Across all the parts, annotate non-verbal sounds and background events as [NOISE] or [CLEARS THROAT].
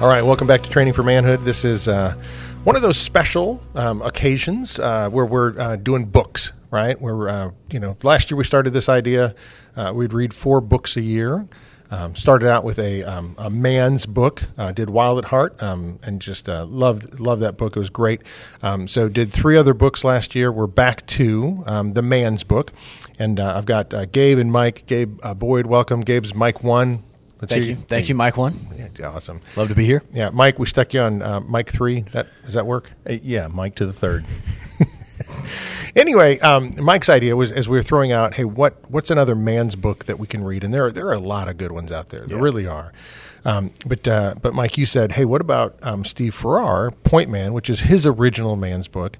All right, welcome back to Training for Manhood. This is uh, one of those special um, occasions uh, where we're uh, doing books, right? Where, uh, you know, last year we started this idea. Uh, we'd read four books a year. Um, started out with a, um, a man's book, uh, did Wild at Heart, um, and just loved loved that book. It was great. Um, so did three other books last year. We're back to um, the man's book, and I've got Gabe and Mike. Gabe Boyd, welcome. Gabe's Mike One. Thank you. Thank you, Mike One. Yeah, awesome. Love to be here. Yeah, Mike, we stuck you on uh, Mike Three. That does that work? Uh, yeah, Mike to the third. [LAUGHS] anyway, um, Mike's idea was as we were throwing out, hey, what what's another man's book that we can read? And there are there are a lot of good ones out there. There yeah. really are. Um, but uh, but Mike, you said, hey, what about um, Steve Farrar, Point Man, which is his original man's book.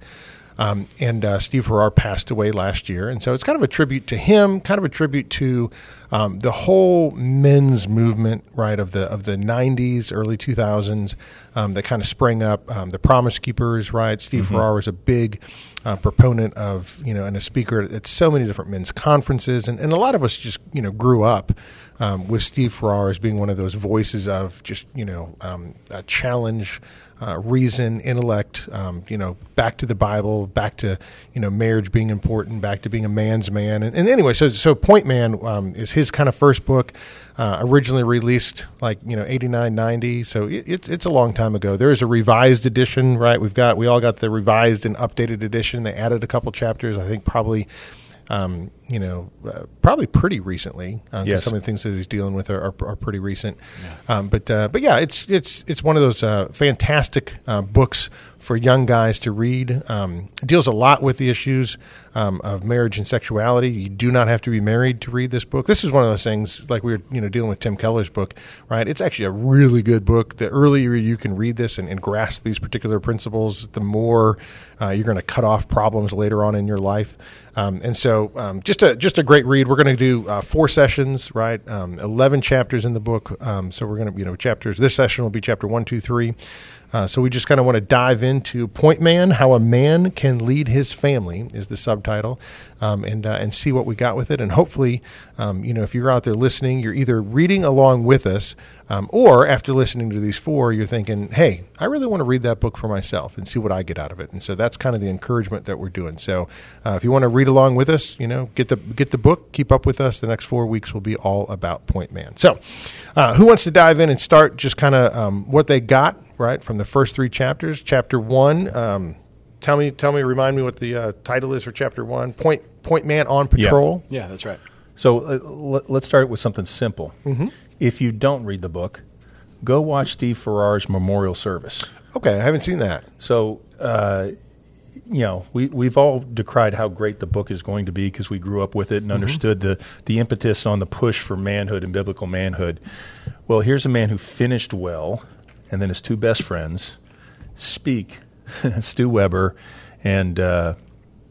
Um, and uh, Steve Farrar passed away last year, and so it's kind of a tribute to him, kind of a tribute to um, the whole men's movement, right of the of the '90s, early 2000s, um, that kind of sprang up. Um, the Promise Keepers, right? Steve mm-hmm. Farrar was a big uh, proponent of, you know, and a speaker at so many different men's conferences, and, and a lot of us just, you know, grew up um, with Steve Farrar as being one of those voices of just, you know, um, a challenge uh, reason, intellect, um, you know, back to the Bible, back to you know marriage being important, back to being a man's man, and, and anyway, so so Point Man um, is his kind of first book, uh, originally released like you know 89, 90, so it, it's it's a long time ago. There is a revised edition, right? We've got we all got the revised and updated edition. They added a couple chapters, I think probably um, you know, uh, probably pretty recently. Uh, yes. Some of the things that he's dealing with are, are, are pretty recent. Yeah. Um, but uh, but yeah, it's it's it's one of those uh, fantastic uh, books for young guys to read. Um, deals a lot with the issues um, of marriage and sexuality. You do not have to be married to read this book. This is one of those things, like we were, you know, dealing with Tim Keller's book, right? It's actually a really good book. The earlier you can read this and, and grasp these particular principles, the more uh, you're going to cut off problems later on in your life. Um, and so, um, just a just a great read. We're going to do uh, four sessions, right? Um, Eleven chapters in the book. Um, so we're going to, you know, chapters. This session will be chapter one, two, three. Uh, so we just kind of want to dive into Point Man, how a man can lead his family is the subtitle, um, and uh, and see what we got with it. And hopefully, um, you know, if you're out there listening, you're either reading along with us, um, or after listening to these four, you're thinking, hey, I really want to read that book for myself and see what I get out of it. And so that's kind of the encouragement that we're doing. So uh, if you want to read along with us, you know, get the get the book, keep up with us. The next four weeks will be all about Point Man. So, uh, who wants to dive in and start just kind of um, what they got right from the first three chapters. Chapter one. Um, tell me, tell me, remind me what the uh, title is for chapter one. Point Point Man on patrol. Yeah, yeah that's right. So uh, let's start with something simple. Mm-hmm. If you don't read the book, go watch Steve Farrar's memorial service. Okay, I haven't seen that. So. Uh, you know, we we've all decried how great the book is going to be because we grew up with it and mm-hmm. understood the the impetus on the push for manhood and biblical manhood. Well, here's a man who finished well, and then his two best friends speak, [LAUGHS] Stu Weber and uh,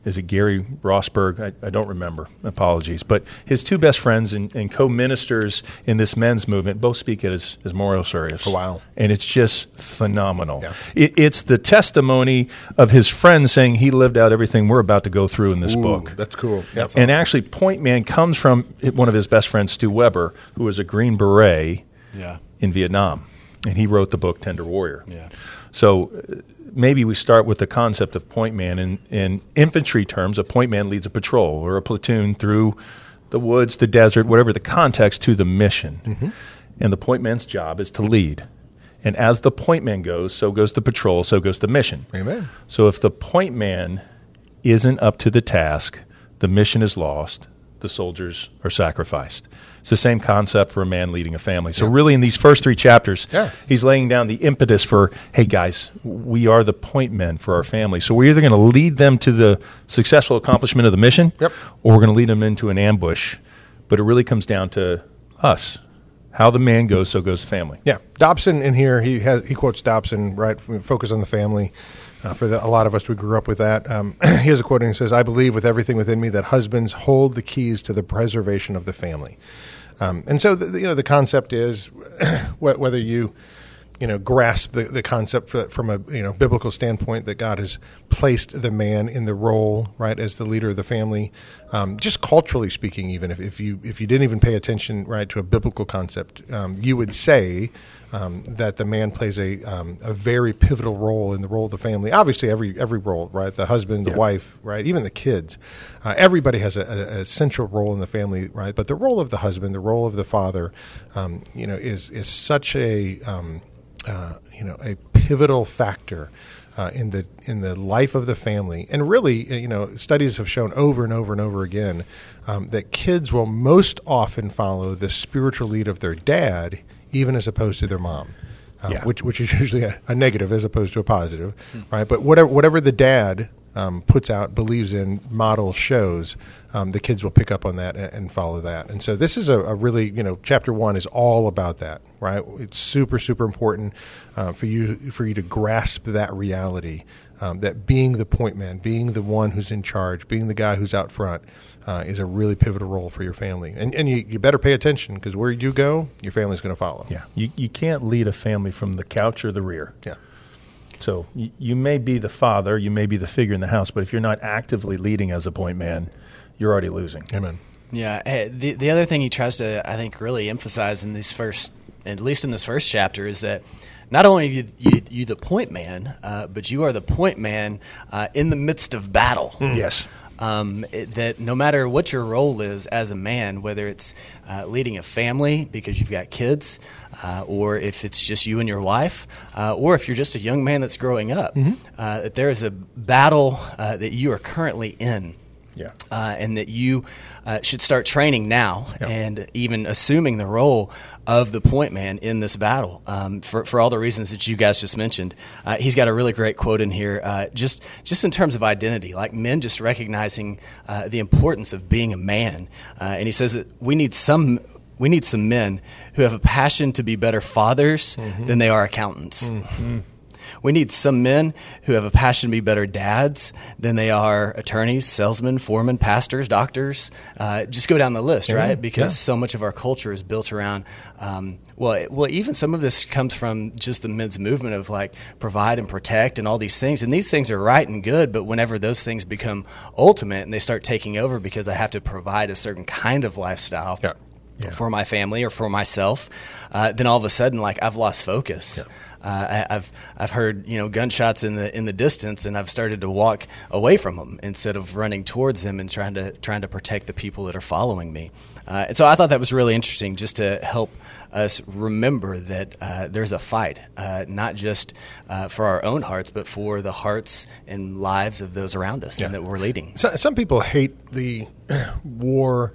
is it Gary Rosberg? I, I, don't remember. Apologies. But his two best friends and, and co ministers in this men's movement both speak at his, his memorial service. A. And it's just phenomenal. Yeah. It, it's the testimony of his friends saying he lived out everything we're about to go through in this Ooh, book. That's cool. That's and awesome. actually, Point Man comes from one of his best friends, Stu Weber, who was a Green Beret yeah. in Vietnam and he wrote the book Tender Warrior. Yeah. So maybe we start with the concept of point man. In, in infantry terms, a point man leads a patrol or a platoon through the woods, the desert, whatever the context to the mission. Mm-hmm. And the point man's job is to lead. And as the point man goes, so goes the patrol, so goes the mission. Amen. So if the point man isn't up to the task, the mission is lost, the soldiers are sacrificed. It's the same concept for a man leading a family. So, yeah. really, in these first three chapters, yeah. he's laying down the impetus for, hey, guys, we are the point men for our family. So, we're either going to lead them to the successful accomplishment of the mission, yep. or we're going to lead them into an ambush. But it really comes down to us. How the man goes, so goes the family. Yeah, Dobson in here he has he quotes Dobson right. Focus on the family. Uh, for the, a lot of us, we grew up with that. Um, [CLEARS THROAT] he has a quote and he says, "I believe with everything within me that husbands hold the keys to the preservation of the family." Um, and so, the, you know, the concept is [CLEARS THROAT] whether you you know grasp the, the concept from a you know biblical standpoint that God has placed the man in the role right as the leader of the family um, just culturally speaking even if, if you if you didn't even pay attention right to a biblical concept um, you would say um, that the man plays a um, a very pivotal role in the role of the family. Obviously every every role right? The husband the yeah. wife right? Even the kids. Uh, everybody has a, a, a, central role in the family right? But the role of the husband the role of the father um, you know is is such a um, uh, you know a pivotal factor uh, in the in the life of the family. And really, uh, you know, studies have shown over and over and over again um, that kids will most often follow the spiritual lead of their dad, even as opposed to their mom. Uh, yeah. which which is usually a, a, negative as opposed to a positive, hmm. right? But whatever whatever the dad um, puts out, believes in, models, shows, um, the kids will pick up on that and, and follow that. And so this is a, a, really, you know, chapter one is all about that, right? It's super, super important uh, for you for you to grasp that reality. Um, that being the point man, being the one who's in charge, being the guy who's out front, uh, is a really pivotal role for your family. And, and you, you better pay attention because where you go, your family's going to follow. Yeah, you, you can't lead a family from the couch or the rear. Yeah. So you, you may be the father, you may be the figure in the house, but if you're not actively leading as a point man, you're already losing. Amen. Yeah. The the other thing he tries to, I think, really emphasize in this first, at least in this first chapter, is that not only you, you, you the point man, uh, but you are the point man uh, in the midst of battle. Mm. Yes. Um, it, that no matter what your role is as a man, whether it's uh, leading a family because you've got kids, uh, or if it's just you and your wife, uh, or if you're just a young man that's growing up, mm-hmm. Uh, that there is a battle uh, that you are currently in. Yeah. Uh, and that you uh, should start training now and even assuming the role of the point man in this battle um, for, for all the reasons that you guys just mentioned. Uh, he's got a really great quote in here, uh, just, just in terms of identity, like men just recognizing uh, the importance of being a man. Uh, and he says that we need some. We need some men who have a passion to be better fathers mm-hmm. than they are accountants. Mm-hmm. We need some men who have a passion to be better dads than they are attorneys, salesmen, foremen, pastors, doctors. Uh, just go down the list, yeah, right? Because yeah. so much of our culture is built around. Um, well, well, even some of this comes from just the men's movement of like provide and protect and all these things. And these things are right and good, but whenever those things become ultimate and they start taking over because I have to provide a certain kind of lifestyle. Yeah. Yeah. for my family or for myself, uh, then all of a sudden, like I've lost focus. Yeah uh, I, have I've heard you know gunshots in the in the distance, and I've started to walk away from them instead of running towards them and trying to trying to protect the people that are following me. Uh, and so I thought that was really interesting, just to help us remember that uh, there's a fight, uh, not just uh, for our own hearts, but for the hearts and lives of those around us, yeah. and that we're leading. So, some people hate the [CLEARS THROAT] war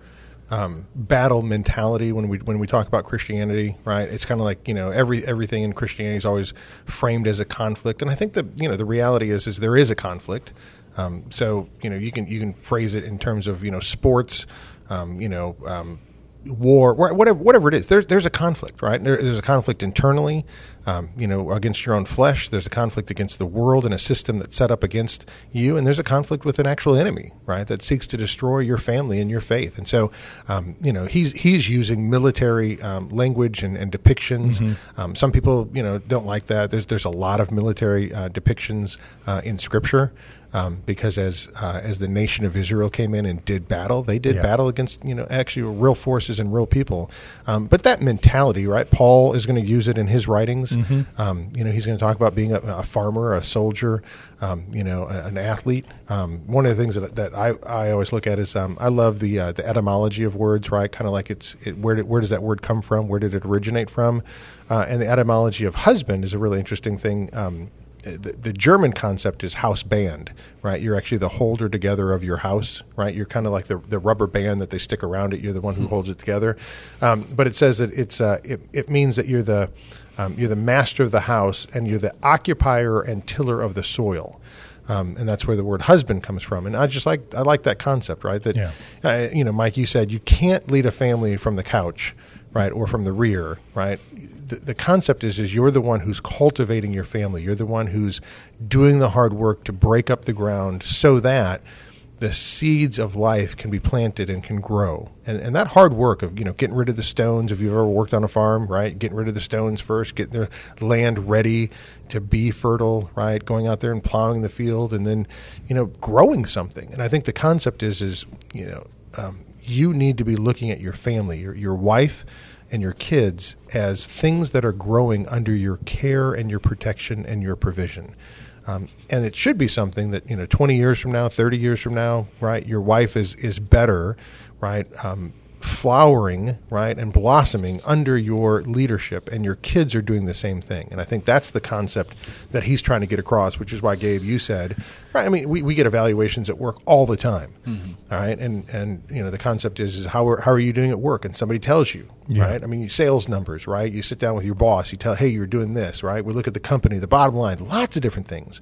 um, battle mentality when we when we talk about Christianity, right? It's kind of like you know every everything in Christianity is always framed as a conflict, and I think that you know the reality is is there is a conflict. Um, so you know you can you can phrase it in terms of you know sports, um, you know um, war, whatever, whatever it is, there's there's a conflict, right? There, there's a conflict internally, um, you know, against your own flesh. There's a conflict against the world and a system that's set up against you, and there's a conflict with an actual enemy, right, that seeks to destroy your family and your faith. And so, um, you know, he's he's using military um, language and, and depictions. Mm-hmm. Um, some people, you know, don't like that. There's there's a lot of military uh, depictions uh, in Scripture um, because as uh, as the nation of Israel came in and did battle, they did yeah. battle against you know actually real forces and real people. Um, but that mentality, right? Paul is going to use it in his writings. Mm-hmm. Um, you know, he's going to talk about being a, a farmer, a soldier, um, you know, a, an athlete. Um, one of the things that, that I, I always look at is um, I love the uh, the etymology of words, right? Kind of like it's it, where did, where does that word come from? Where did it originate from? Uh, and the etymology of husband is a really interesting thing the, the, German concept is house band, right? You're actually the holder together of your house, right? You're kind of like the, the rubber band that they stick around it. You're the one who mm-hmm. holds it together. Um, but it says that it's uh, it, it means that you're the um, you're the master of the house and you're the occupier and tiller of the soil. Um, and that's where the word husband comes from. And I just like I like that concept, right? That yeah. uh, you know, Mike, you said you can't lead a family from the couch right, or from the rear, right? The, the concept is is you're the one who's cultivating your family. You're the one who's doing the hard work to break up the ground so that the seeds of life can be planted and can grow. And, and that hard work of, you know, getting rid of the stones, if you've ever worked on a farm, right? Getting rid of the stones first, getting the land ready to be fertile, right? Going out there and plowing the field and then, you know, growing something. And I think the concept is, is, you know, um, you need to be looking at your family, your, your wife and your kids as things that are growing under your care and your protection and your provision. Um, and it should be something that you know, 20 years from now, 30 years from now, right? Your wife is is better, right? Um, flowering, right, and blossoming under your leadership, and your kids are doing the same thing. And I think that's the concept that he's trying to get across, which is why, Gabe, you said, right? I mean, we, we get evaluations at work all the time, mm-hmm. all right? And and you know, the concept is is how are, how are you doing at work? And somebody tells you, yeah. right? I mean, sales numbers, right? You sit down with your boss, you tell, hey, you're doing this, right? We look at the company, the bottom line, lots of different things,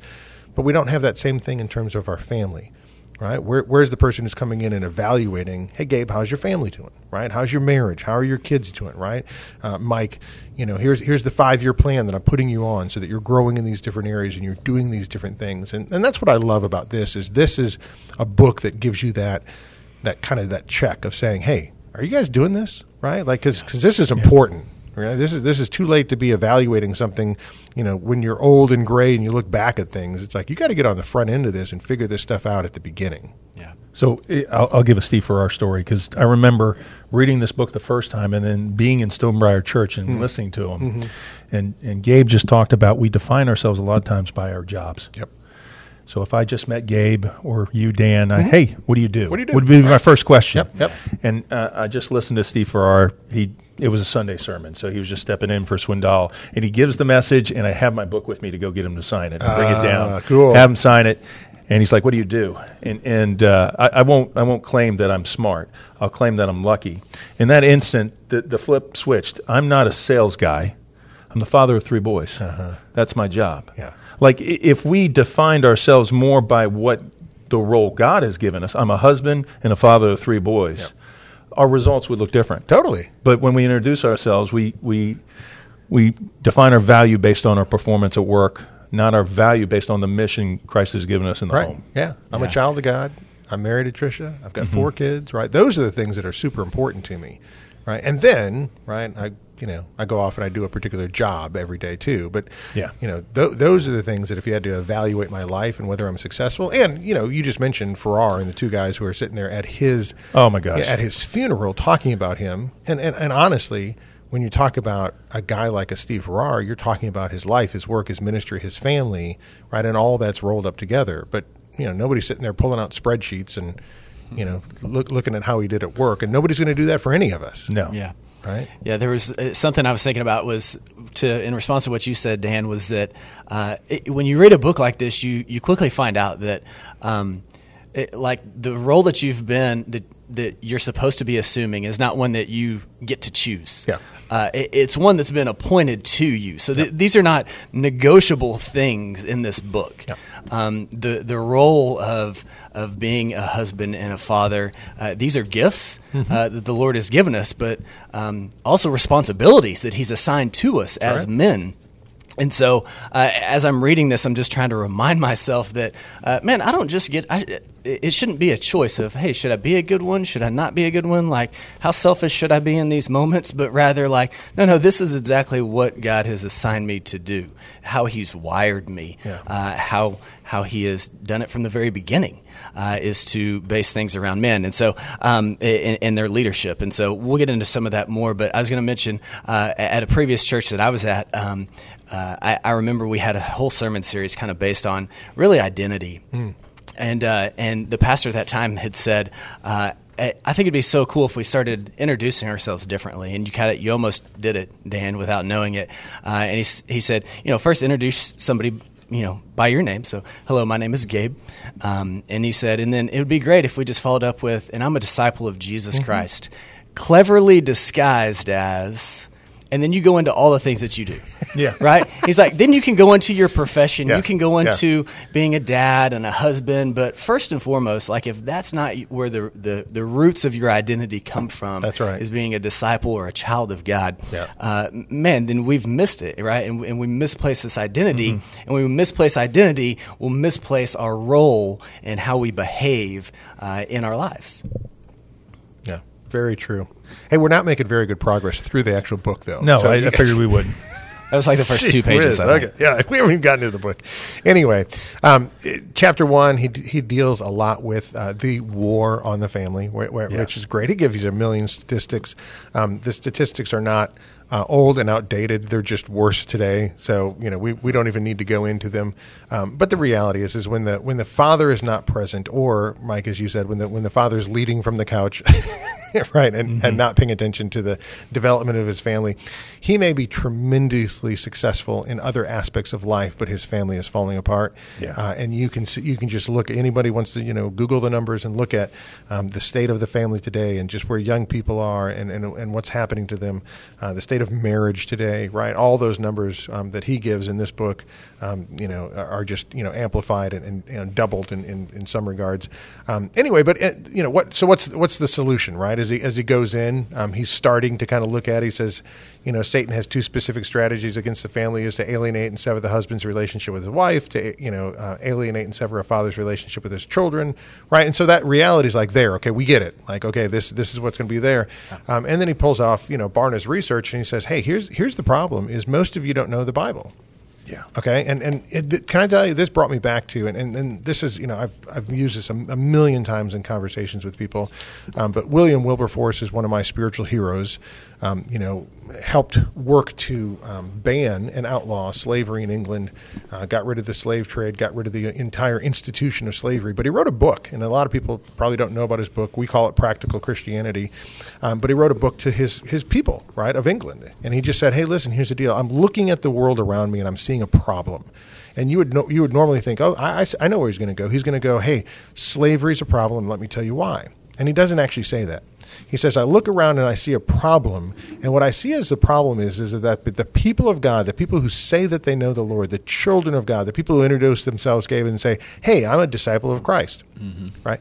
but we don't have that same thing in terms of our family right? Where, where's the person who's coming in and evaluating? Hey, Gabe, how's your family doing? Right? How's your marriage? How are your kids doing? Right? Uh, Mike, you know, here's here's the five year plan that I'm putting you on, so that you're growing in these different areas and you're doing these different things. And and that's what I love about this is this is a book that gives you that that kind of that check of saying, hey, are you guys doing this? Right? Like, because because this is important. Right? This is this is too late to be evaluating something. You know, when you're old and gray and you look back at things, it's like you got to get on the front end of this and figure this stuff out at the beginning. Yeah. So I'll, I'll give a Steve Farrar story because I remember reading this book the first time and then being in Stonebriar Church and mm-hmm. listening to him. Mm-hmm. And and Gabe just talked about we define ourselves a lot of times by our jobs. Yep. So if I just met Gabe or you, Dan, I, mm-hmm. hey, what do you do? What do you do? Would be my first question. Yep. Yep. And uh, I just listened to Steve Farrar. He it was a Sunday sermon, so he was just stepping in for Swindoll, and he gives the message, and I have my book with me to go get him to sign it, and bring it down, ah, cool. have him sign it, and he's like, "What do you do?" And and uh, I, I, won't I won't claim that I'm smart. I'll claim that I'm lucky. In that instant, the the flip switched. I'm not a sales guy. I'm the father of three boys. Uh-huh. That's my job. Yeah. Like if we defined ourselves more by what the role God has given us, I'm a husband and a father of three boys. Yep our results would look different. Totally. But when we introduce ourselves, we we we define our value based on our performance at work, not our value based on the mission Christ has given us in the right. home. Yeah, I'm yeah. a child of God. I'm married to Tricia. I've got mm-hmm. four kids. Right. Those are the things that are super important to me. Right. And then, right, I you know, I go off and I do a particular job every day too. But yeah, you know, th- those are the things that if you had to evaluate my life and whether I'm successful, and you know, you just mentioned Farrar and the two guys who are sitting there at his oh my gosh at his funeral talking about him, and and, and honestly. When you talk about a guy like a Steve Farrar, you're talking about his life, his work, his ministry, his family, right, and all that's rolled up together. But you know, nobody's sitting there pulling out spreadsheets and you know, look, looking at how he did at work, and nobody's going to do that for any of us. No. Yeah right? Yeah, there was uh, something I was thinking about was to in response to what you said, Dan, was that uh, it, when you read a book like this, you you quickly find out that um, it, like the role that you've been that that you're supposed to be assuming is not one that you get to choose. Yeah. Uh, it, it's one that's been appointed to you. So th- these are not negotiable things in this book. Yeah. Um, the the role of of being a husband and a father, uh, these are gifts mm-hmm. uh, that the Lord has given us, but um, also responsibilities that He's assigned to us as right. men. And so, uh, as I'm reading this, I'm just trying to remind [LAUGHS] myself that, uh, man, I don't just get. I, it shouldn't be a choice of, hey, should I be a good one? Should I not be a good one? Like, how selfish should I be in these moments? But rather, like, no, no, this is exactly what God has assigned me to do. How He's wired me. Yeah. Uh, how how He has done it from the very beginning uh, is to base things around men, and so um, in, in, their leadership. And so we'll get into some of that more. But I was going to mention uh, at a previous church that I was at. Um, uh, I, I, remember we had a whole sermon series kind of based on really identity. Mm. And, uh, and the pastor at that time had said, uh, I think it'd be so cool if we started introducing ourselves differently. And you kind of, you almost did it, Dan, without knowing it. Uh, and he, he said, you know, first introduce somebody you know, by your name. So, hello, my name is Gabe. Um, and he said, and then it would be great if we just followed up with, and I'm a disciple of Jesus mm-hmm. Christ, cleverly disguised as and then you go into all the things that you do. [LAUGHS] Yeah. Right? He's like, then you can go into your profession, Yeah. you can go Yeah. into being a dad and a husband, but first and foremost, like if that's not where the the, the roots of your identity come from, That's right. is being a disciple or a child of God, Yeah. uh, man, then we've missed it, right? And, and we misplace this identity, Mm-hmm. and when we misplace identity, we'll misplace our role and how we behave uh, in our lives. Yeah, very true. Hey, we're not making very good progress through the actual book, though. No, So I, I figured we wouldn't. [LAUGHS] That was like the first two pages. whiz, I. Okay, yeah, [LAUGHS] we haven't even gotten into the book. Anyway, um, it- chapter one, he he deals a lot with uh, the war on the family, wh- wh- Yeah. which is great. He gives you a million statistics. Um, the statistics are not. Uh, old and outdated. They're just worse today. So you know we, we don't even need to go into them. Um, but the reality is is when the when the father is not present, or Mike, as you said, when the when the father is leading from the couch, [LAUGHS] [LAUGHS] right, and, and not paying attention to the development of his family, he may be tremendously successful in other aspects of life, but his family is falling apart. Yeah. Uh, and you can see, you can just look. Anybody wants to you know Google the numbers and look at um, the state of the family today, and just where young people are, and and, and what's happening to them, uh, the state of marriage today, right? All those numbers um, that he gives in this book, um, you know, are are just you know amplified and, and, and doubled in, in, in some regards. Um, anyway, but uh, you know what? So what's what's the solution, right? As he as he goes in, um, he's starting to kind of look at. it. He says, you know, Satan has two specific strategies against the family: is to alienate and sever the husband's relationship with his wife, to you know, uh, alienate and sever a father's relationship with his children, right? And so that reality is like there. Okay, we get it. Like, okay, this this is what's going to be there. Um, and then he pulls off, you know, Barna's research, and he says, hey, here's here's the problem: is most of you don't know the Bible. Yeah. Okay, and and it, can I tell you this brought me back to and, and, and this is you know I've I've used this a, a million times in conversations with people, um, but William Wilberforce is one of my spiritual heroes. Um, you know, helped work to um, ban and outlaw slavery in England, uh, got rid of the slave trade, got rid of the entire institution of slavery. But he wrote a book, and a lot of people probably don't know about his book. We call it Practical Christianity, um, but he wrote a book to his his people, right, of England, and he just said, "Hey, listen, here's the deal. I'm looking at the world around me, and I'm seeing a problem." And you would know, you would normally think, "Oh, I, I I know where he's going to go. He's going to go, hey, slavery's a problem. Let me tell you why." And he doesn't actually say that. He says, I look around and I see a problem, and what I see as the problem is, is that the people of God, the people who say that they know the Lord, the children of God, the people who introduce themselves, Gabe, and say, Hey, I'm a disciple of Christ. Mm-hmm. Right?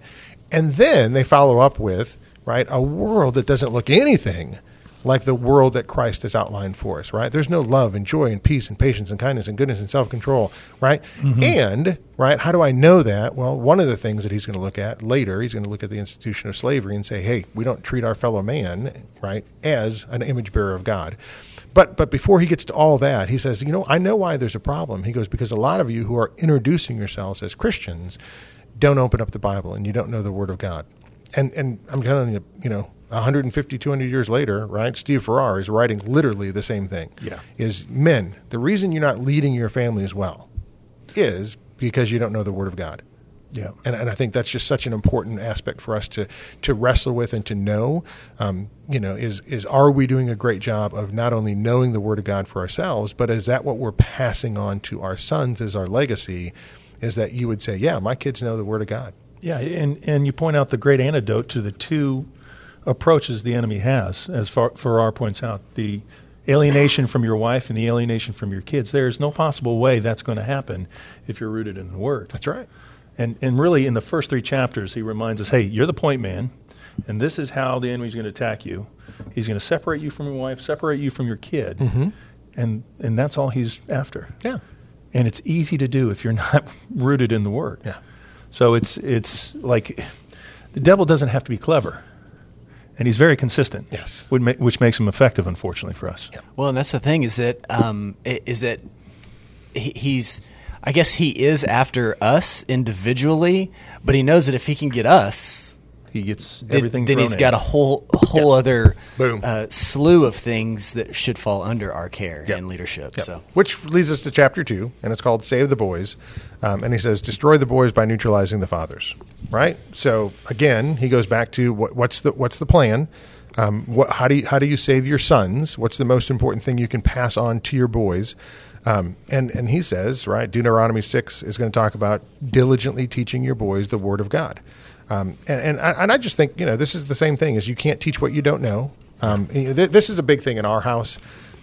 And then they follow up with, right, a world that doesn't look anything like the world that Christ has outlined for us, right? There's no love and joy and peace and patience and kindness and goodness and self control, right? Mm-hmm. And, right, how do I know that? Well, one of the things that he's going to look at later, he's going to look at the institution of slavery and say, hey, we don't treat our fellow man, right, as an image bearer of God. But, but before he gets to all that, he says, you know, I know why there's a problem. He goes, because a lot of you who are introducing yourselves as Christians don't open up the Bible and you don't know the Word of God. And, and I'm telling you, you know, 150, 200 years later, right? Steve Farrar is writing literally the same thing. Yeah. Is men, the reason you're not leading your family as well is because you don't know the Word of God. Yeah. And, and I think that's just such an important aspect for us to, to wrestle with and to know. Um, you know, is is are we doing a great job of not only knowing the Word of God for ourselves, but is that what we're passing on to our sons as our legacy? Is that you would say, yeah, my kids know the Word of God. Yeah, and and you point out the great antidote to the two approaches the enemy has, as far, Farrar points out, the alienation from your wife and the alienation from your kids. There's no possible way that's going to happen if you're rooted in the Word. That's right. And and really, in the first three chapters, he reminds us, hey, you're the point man, and this is how the enemy's going to attack you. He's going to separate you from your wife, separate you from your kid, mm-hmm. and and that's all he's after. Yeah. And it's easy to do if you're [LAUGHS] not rooted in the Word. Yeah. So it's it's like the devil doesn't have to be clever, and he's very consistent. Yes. which, makes him effective, unfortunately for us. Well, and that's the thing is that um, is that he's I guess he is after us individually, but he knows that if he can get us, He gets then, everything. then thrown he's at got a whole a whole other Boom. Uh, slew of things that should fall under our care Yep. and leadership. Yep. So Which leads us to chapter two, and it's called Save the Boys. Um, and he says, Destroy the boys by neutralizing the fathers. Right? So again, he goes back to what, what's, the, what's the plan? Um, what, how, do you, how do you save your sons? What's the most important thing you can pass on to your boys? Um, and, and he says, right, Deuteronomy 6 is going to talk about diligently teaching your boys the word of God. Um, and, and, I, and I just think, you know, this is the same thing as you can't teach what you don't know. Um, you know, th- this is a big thing in our house.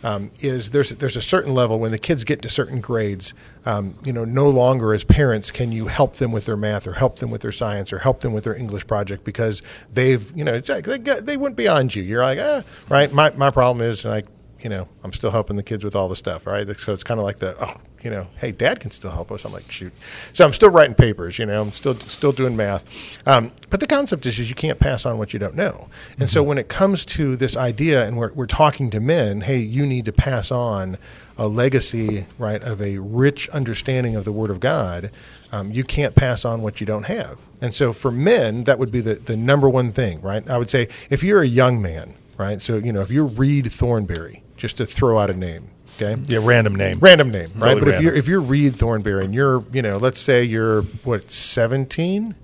um, is there's there's a certain level when the kids get to certain grades, um, you know, no longer as parents can you help them with their math or help them with their science or help them with their English project because they've you know they, they went beyond you. You're like ah right. My my problem is like you know I'm still helping the kids with all the stuff right. So it's kind of like the oh you know, hey, dad can still help us. I'm like, shoot. So I'm still writing papers, you know, I'm still still doing math. Um, but the concept is, is you can't pass on what you don't know. And mm-hmm. so when it comes to this idea, and we're, we're talking to men, hey, you need to pass on a legacy, right, of a rich understanding of the Word of God. Um, you can't pass on what you don't have. And so for men, that would be the, the number one thing, right? I would say if you're a young man, right, so, you know, if you're Reed Thornberry, just to throw out a name, Okay. Yeah, random name. Random name, right? Totally but random. if you're if you're Reed Thornberry and you're you know let's say you're what 17,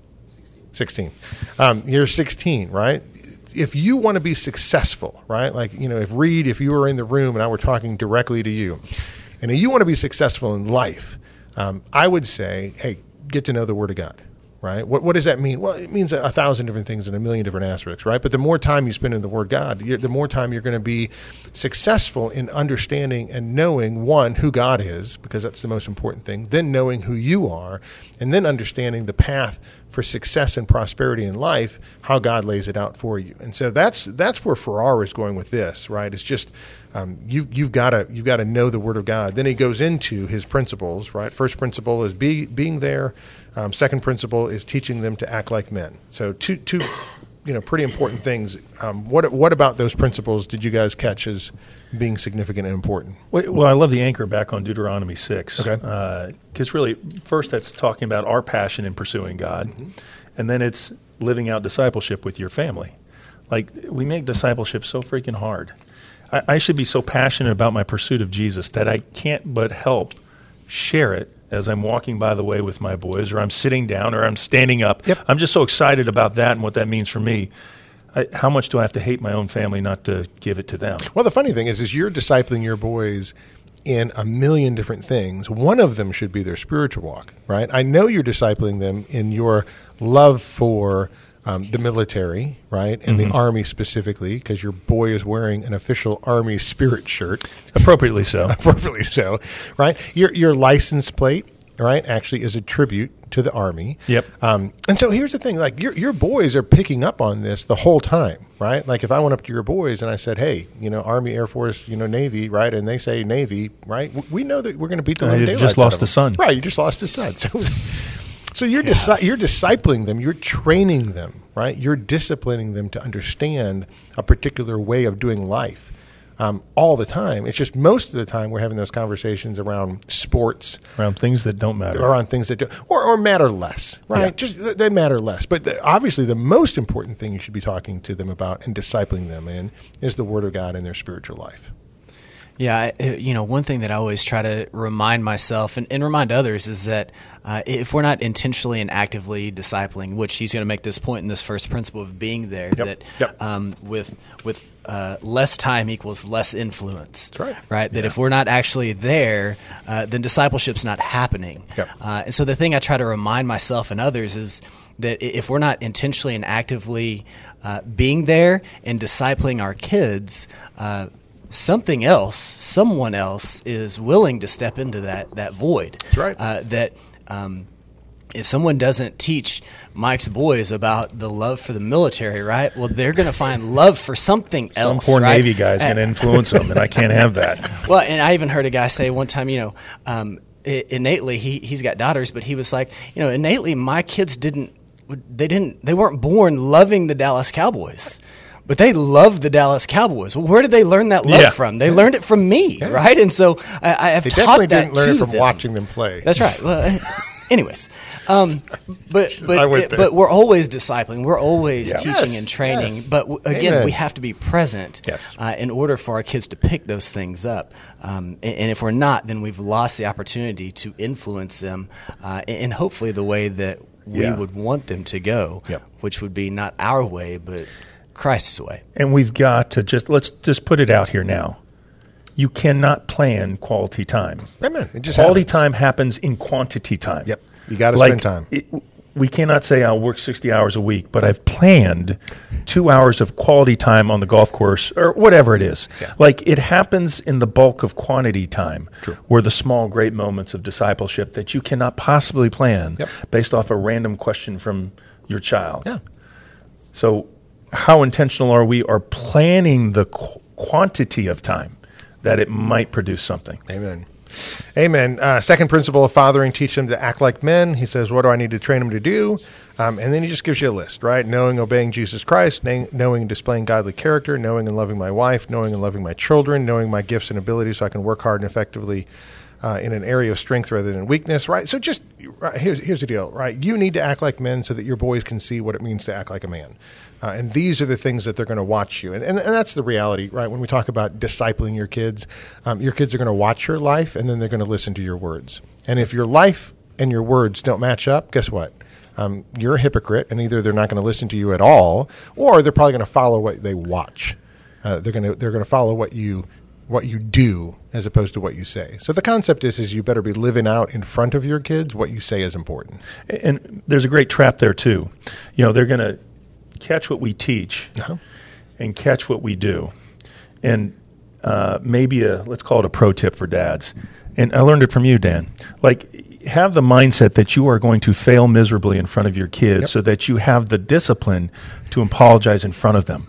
16, um, you're 16, right? If you want to be successful, right? Like you know, if Reed, if you were in the room and I were talking directly to you, and you want to be successful in life, um, I would say, hey, get to know the Word of God right? What, what does that mean? Well, it means a, a, thousand different things and a million different aspects, right? But the more time you spend in the Word God, the more time you're going to be successful in understanding and knowing one who God is, because that's the most important thing. Then knowing who you are, and then understanding the path for success and prosperity in life, how God lays it out for you. And so that's that's where Farrar is going with this, right? It's just um, you you've got to you've got to know the Word of God. Then he goes into his principles, right? First principle is be, being there um, second principle is teaching them to act like men. So two two you know pretty important things. Um, what what about those principles did you guys catch as being significant and important? Well, I love the anchor back on Deuteronomy six. Okay, because uh, really, first that's talking about our passion in pursuing God, mm-hmm. and then it's living out discipleship with your family. Like we make discipleship so freaking hard. I, I should be so passionate about my pursuit of Jesus that I can't but help share it as I'm walking by the way with my boys, or I'm sitting down, or I'm standing up. Yep. I'm just so excited about that and what that means for me. I, how much do I have to hate my own family not to give it to them? Well, the funny thing is, is you're discipling your boys in a million different things. One of them should be their spiritual walk, right? I know you're discipling them in your love for um, the military, right, and mm-hmm. the army specifically, because your boy is wearing an official army spirit shirt, appropriately so, [LAUGHS] appropriately so, right? Your your license plate, right, actually is a tribute to the army. Yep. Um, and so here's the thing: like your your boys are picking up on this the whole time, right? Like if I went up to your boys and I said, "Hey, you know, Army, Air Force, you know, Navy, right?" and they say Navy, right? We know that we're going to beat the. Uh, you just lost a son, right? You just lost a son. [LAUGHS] So so you're disi- you're discipling them, you're training them, right? You're disciplining them to understand a particular way of doing life. Um, all the time. It's just most of the time we're having those conversations around sports, around things that don't matter, around things that do, or, or matter less, right? Yeah. Just they matter less. But the, obviously, the most important thing you should be talking to them about and discipling them in is the Word of God in their spiritual life. Yeah, you know, one thing that I always try to remind myself and, and remind others is that uh, if we're not intentionally and actively discipling, which he's going to make this point in this first principle of being there, yep. that yep. Um, with with uh, less time equals less influence. That's right. Right. That yeah. if we're not actually there, uh, then discipleship's not happening. Yep. Uh, and so the thing I try to remind myself and others is that if we're not intentionally and actively uh, being there and discipling our kids, uh, something else, someone else is willing to step into that that void. That's right. Uh, that um, if someone doesn't teach Mike's boys about the love for the military, right? Well, they're going to find love for something else. Some poor right? Navy guy is going to influence them, and I can't have that. [LAUGHS] Well, and I even heard a guy say one time, you know. Um, innately he he's got daughters but he was like you know innately my kids didn't they didn't they weren't born loving the Dallas Cowboys but they love the Dallas Cowboys. Well, where did they learn that love yeah. from? They learned it from me, yeah. right? And so I, I have they taught that didn't learn it from them. watching them play. That's right. Well, [LAUGHS] anyways, um, but [LAUGHS] but but we're always discipling. We're always yeah. teaching yes. and training. Yes. But w- again, Amen. we have to be present yes. uh, in order for our kids to pick those things up. Um, and, and, if we're not, then we've lost the opportunity to influence them, uh, and hopefully the way that we would want them to go, yep. which would be not our way, but Christ's way. And we've got to just let's just put it out here now. You cannot plan quality time. Amen. It just quality happens. time happens in quantity time. Yep. You got to like, spend time. It, we cannot say I'll work 60 hours a week, but I've planned two hours of quality time on the golf course or whatever it is. Yeah. Like it happens in the bulk of quantity time, True. where the small, great moments of discipleship that you cannot possibly plan Yep. based off a random question from your child. Yeah. So, how intentional are we? Are planning the qu- quantity of time that it might produce something? Amen. Amen. Uh, second principle of fathering: teach them to act like men. He says, "What do I need to train them to do?" Um, and then he just gives you a list, right? Knowing, obeying Jesus Christ, na- knowing and displaying godly character, knowing and loving my wife, knowing and loving my children, knowing my gifts and abilities, so I can work hard and effectively uh, in an area of strength rather than weakness, right? So just right, here's here's the deal, right? You need to act like men so that your boys can see what it means to act like a man. Uh, and these are the things that they're going to watch you. And, and, and that's the reality, right? When we talk about discipling your kids, um, your kids are going to watch your life and then they're going to listen to your words. And if your life and your words don't match up, guess what? Um, you're a hypocrite, and either they're not going to listen to you at all, or they're probably going to follow what they watch. Uh, they're going to they're going to follow what you what you do as opposed to what you say. So the concept is is you better be living out in front of your kids what you say is important. And there's a great trap there too. You know, they're going to catch what we teach Uh-huh. and catch what we do. And uh, maybe a let's call it a pro tip for dads. And I learned it from you, Dan. Like have the mindset that you are going to fail miserably in front of your kids Yep. so that you have the discipline to apologize in front of them.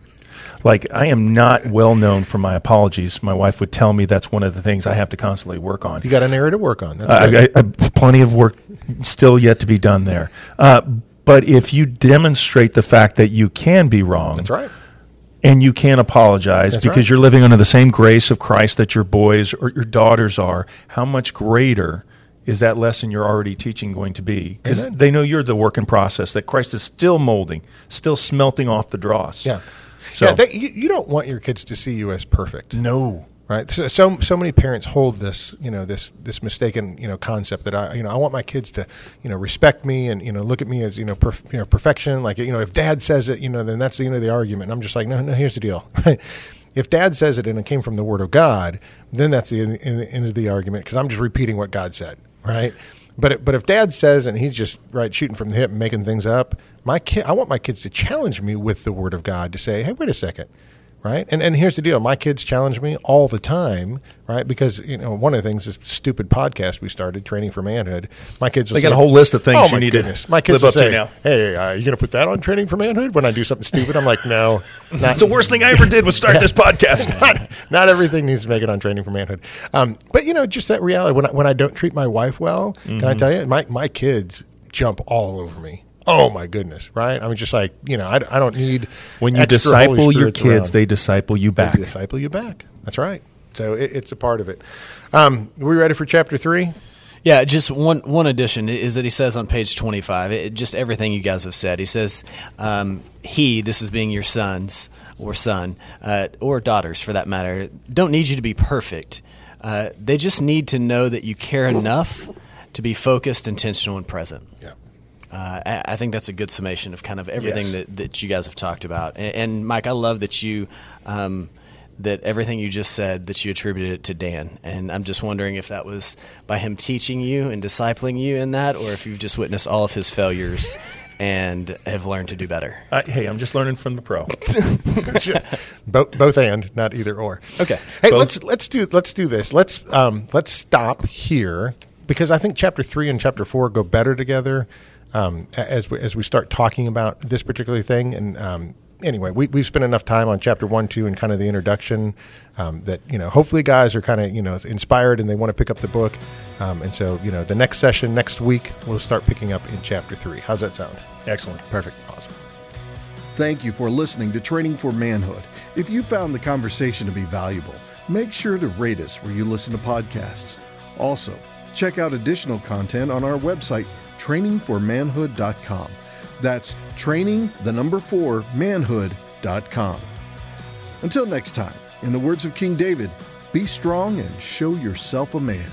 Like I am not well known for my apologies. My wife would tell me that's one of the things I have to constantly work on. You got an area to work on. That's I. I, I, plenty of work still yet to be done there. Uh, but if you demonstrate the fact that you can be wrong, That's right. and you can apologize That's because right. you're living under the same grace of Christ that your boys or your daughters are, how much greater is that lesson you're already teaching going to be? Because they know you're the work in process, that Christ is still molding, still smelting off the dross. Yeah. So, yeah, they, you, you don't want your kids to see you as perfect. no. Right? So, so so many parents hold this you know this this mistaken you know concept that i you know i want my kids to you know respect me and you know look at me as you know perf- you know perfection. Like you know if dad says it you know then that's the end of the argument. And i'm just like no no here's the deal [LAUGHS] if dad says it and it came from the word of god then that's the end, end end of the argument because i'm just repeating what god said right? But it, but if dad says and he's just right shooting from the hip and making things up my kid i want my kids to challenge me with the word of god to say hey wait a second right? And and here's the deal: my kids challenge me all the time, right? Because you know one of the things this stupid podcast we started, training for manhood. My kids will They say, got a whole list of things oh, you need to. My kids live up to say, now. Hey, uh, you going to put that on training for manhood when I do something stupid? I'm like, no, It's the worst thing I ever did was start this podcast. [LAUGHS] not, not everything needs to make it on training for manhood. Um, but you know, just that reality. When I, when I don't treat my wife well, can Mm-hmm. I tell you, my my kids jump all over me. Oh my goodness! Right? I'm just like you know, I, I don't need When you extra Holy disciple your kids, around. they disciple you back. They disciple you back. That's right. So it, it's a part of it. Um, we ready for chapter three? Yeah, just one one addition is that he says on page twenty five, it, just everything you guys have said. He says, um, "He, this is being your sons or son uh, or daughters for that matter, don't need you to be perfect. Uh, they just need to know that you care enough to be focused, intentional, and present." Yeah. Uh, I, I think that's a good summation of kind of everything Yes. that, that you guys have talked about. And, and Mike, I love that you um, that everything you just said that you attributed it to Dan. And I'm just wondering if that was by him teaching you and discipling you in that, or if you've just witnessed all of his failures [LAUGHS] and have learned to do better. I, hey, I'm just learning from the pro. [LAUGHS] both, both and not either or. Okay. Hey, Both. let's let's do let's do this. Let's um, let's stop here because I think chapter three and chapter four go better together um, as we, as we start talking about this particular thing. And um, anyway, we we've spent enough time on chapter one, two, and kind of the introduction um, that you know hopefully guys are kind of you know inspired and they want to pick up the book. Um, and so you know the next session next week we'll start picking up in chapter three. How's that sound? Excellent. Perfect. Awesome. Thank you for listening to Training for Manhood. If you found the conversation to be valuable, make sure to rate us where you listen to podcasts. Also, check out additional content on our website, training4manhood.com. That's training, the number four, manhood.com. Until next time, in the words of King David, be strong and show yourself a man.